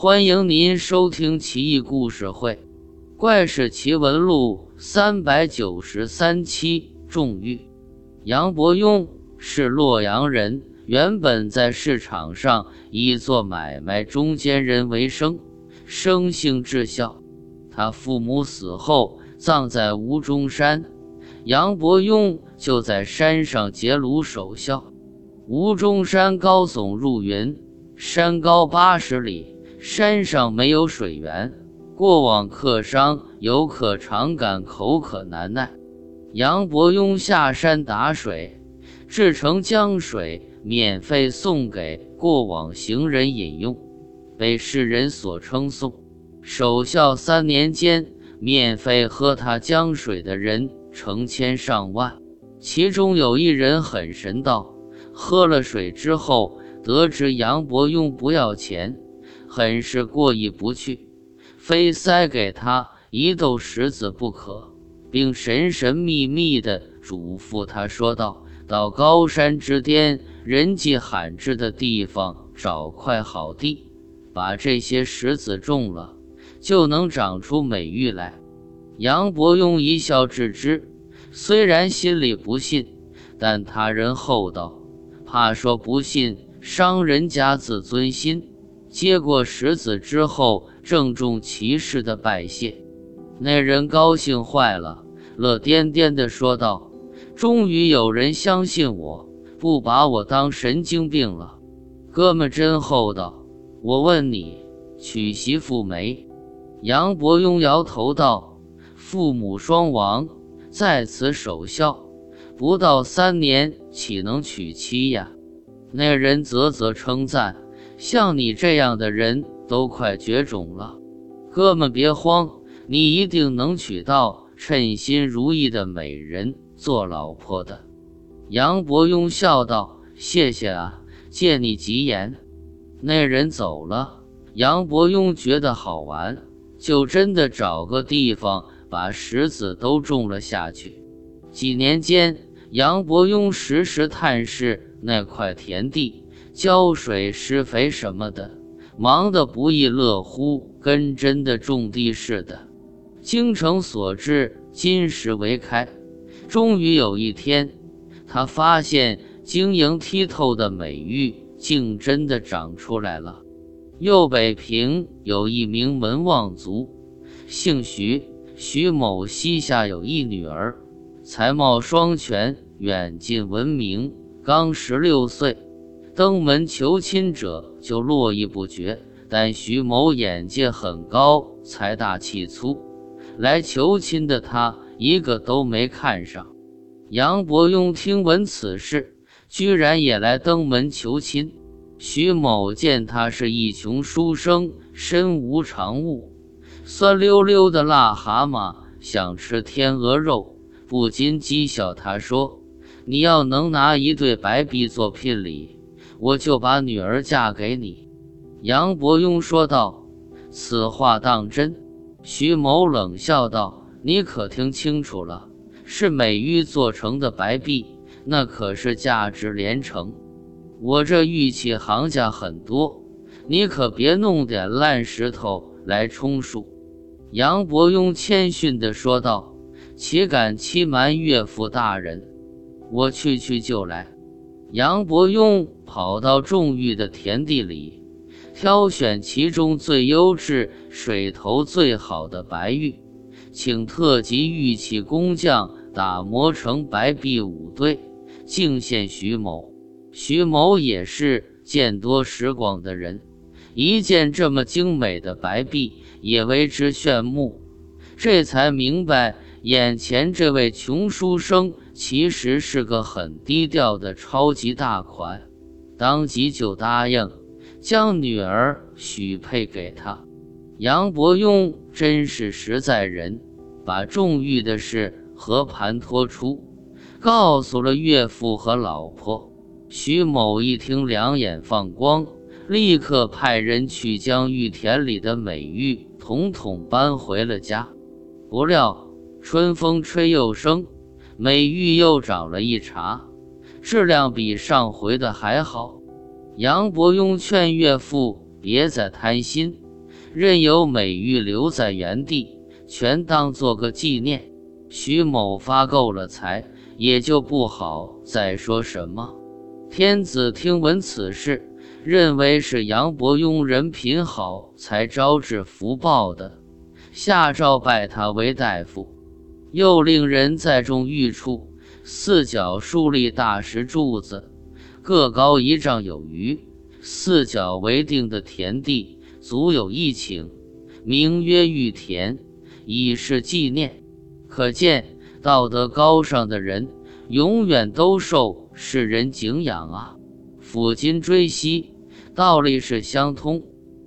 欢迎您收听《奇异故事会·怪事奇闻录》三百九十三期。重遇杨伯庸是洛阳人，原本在市场上以做买卖中间人为生，生性至孝。他父母死后葬在吴中山，杨伯庸就在山上结庐守孝。吴中山高耸入云，山高八十里。山上没有水源，过往客商游客常感口渴难耐。杨伯庸下山打水，制成江水，免费送给过往行人饮用，被世人所称颂。守孝三年间，免费喝他江水的人成千上万，其中有一人很神道，喝了水之后，得知杨伯庸不要钱。很是过意不去，非塞给他一斗石子不可，并神神秘秘地嘱咐他说道：“到高山之巅，人迹罕至的地方找块好地，把这些石子种了，就能长出美玉来。”杨伯庸一笑置之，虽然心里不信，但他人厚道，怕说不信伤人家自尊心。接过石子之后，郑重其事地拜谢。那人高兴坏了，乐颠颠地说道：“终于有人相信我，不把我当神经病了。哥们真厚道。我问你，娶媳妇没？”杨伯庸摇头道：“父母双亡，在此守孝，不到三年，岂能娶妻呀？”那人啧啧称赞。像你这样的人都快绝种了，哥们别慌，你一定能娶到称心如意的美人做老婆的。杨伯庸笑道：“谢谢啊，借你吉言。”那人走了，杨伯庸觉得好玩，就真的找个地方把石子都种了下去。几年间，杨伯庸时时探视那块田地。浇水、施肥什么的，忙得不亦乐乎，跟真的种地似的。精诚所至，金石为开。终于有一天，他发现晶莹剔透的美玉竟真的长出来了。右北平有一名门望族，姓徐，徐某膝下有一女儿，才貌双全，远近闻名。刚十六岁。登门求亲者就络绎不绝，但徐某眼界很高，财大气粗，来求亲的他一个都没看上。杨伯庸听闻此事，居然也来登门求亲。徐某见他是一穷书生，身无长物，酸溜溜的癞蛤蟆想吃天鹅肉，不禁讥笑他说：“你要能拿一对白璧做聘礼。”我就把女儿嫁给你。”杨伯庸说道。“此话当真？”徐某冷笑道，“你可听清楚了？是美玉做成的白璧，那可是价值连城。我这玉器行家很多，你可别弄点烂石头来充数。”杨伯庸谦逊地说道，“岂敢欺瞒岳父大人？我去去就来。”杨伯庸跑到种玉的田地里，挑选其中最优质、水头最好的白玉，请特级玉器工匠打磨成白璧五对，敬献徐某。徐某也是见多识广的人，一见这么精美的白璧，也为之炫目，这才明白眼前这位穷书生。其实是个很低调的超级大款，当即就答应将女儿许配给他。杨伯庸真是实在人，把种玉的事和盘托出，告诉了岳父和老婆。徐某一听，两眼放光，立刻派人去将玉田里的美玉统统搬回了家。不料春风吹又生。美玉又长了一茬，质量比上回的还好。杨伯庸劝岳父别再贪心，任由美玉留在原地，全当做个纪念。徐某发够了财，也就不好再说什么。天子听闻此事，认为是杨伯庸人品好才招致福报的，下诏拜他为大夫，又令人在众御处四角竖立大石柱子，各高一丈有余，四角为定的田地足有一顷，名曰玉田，以示纪念。可见道德高尚的人，永远都受世人敬仰啊！抚今追昔，道理是相通。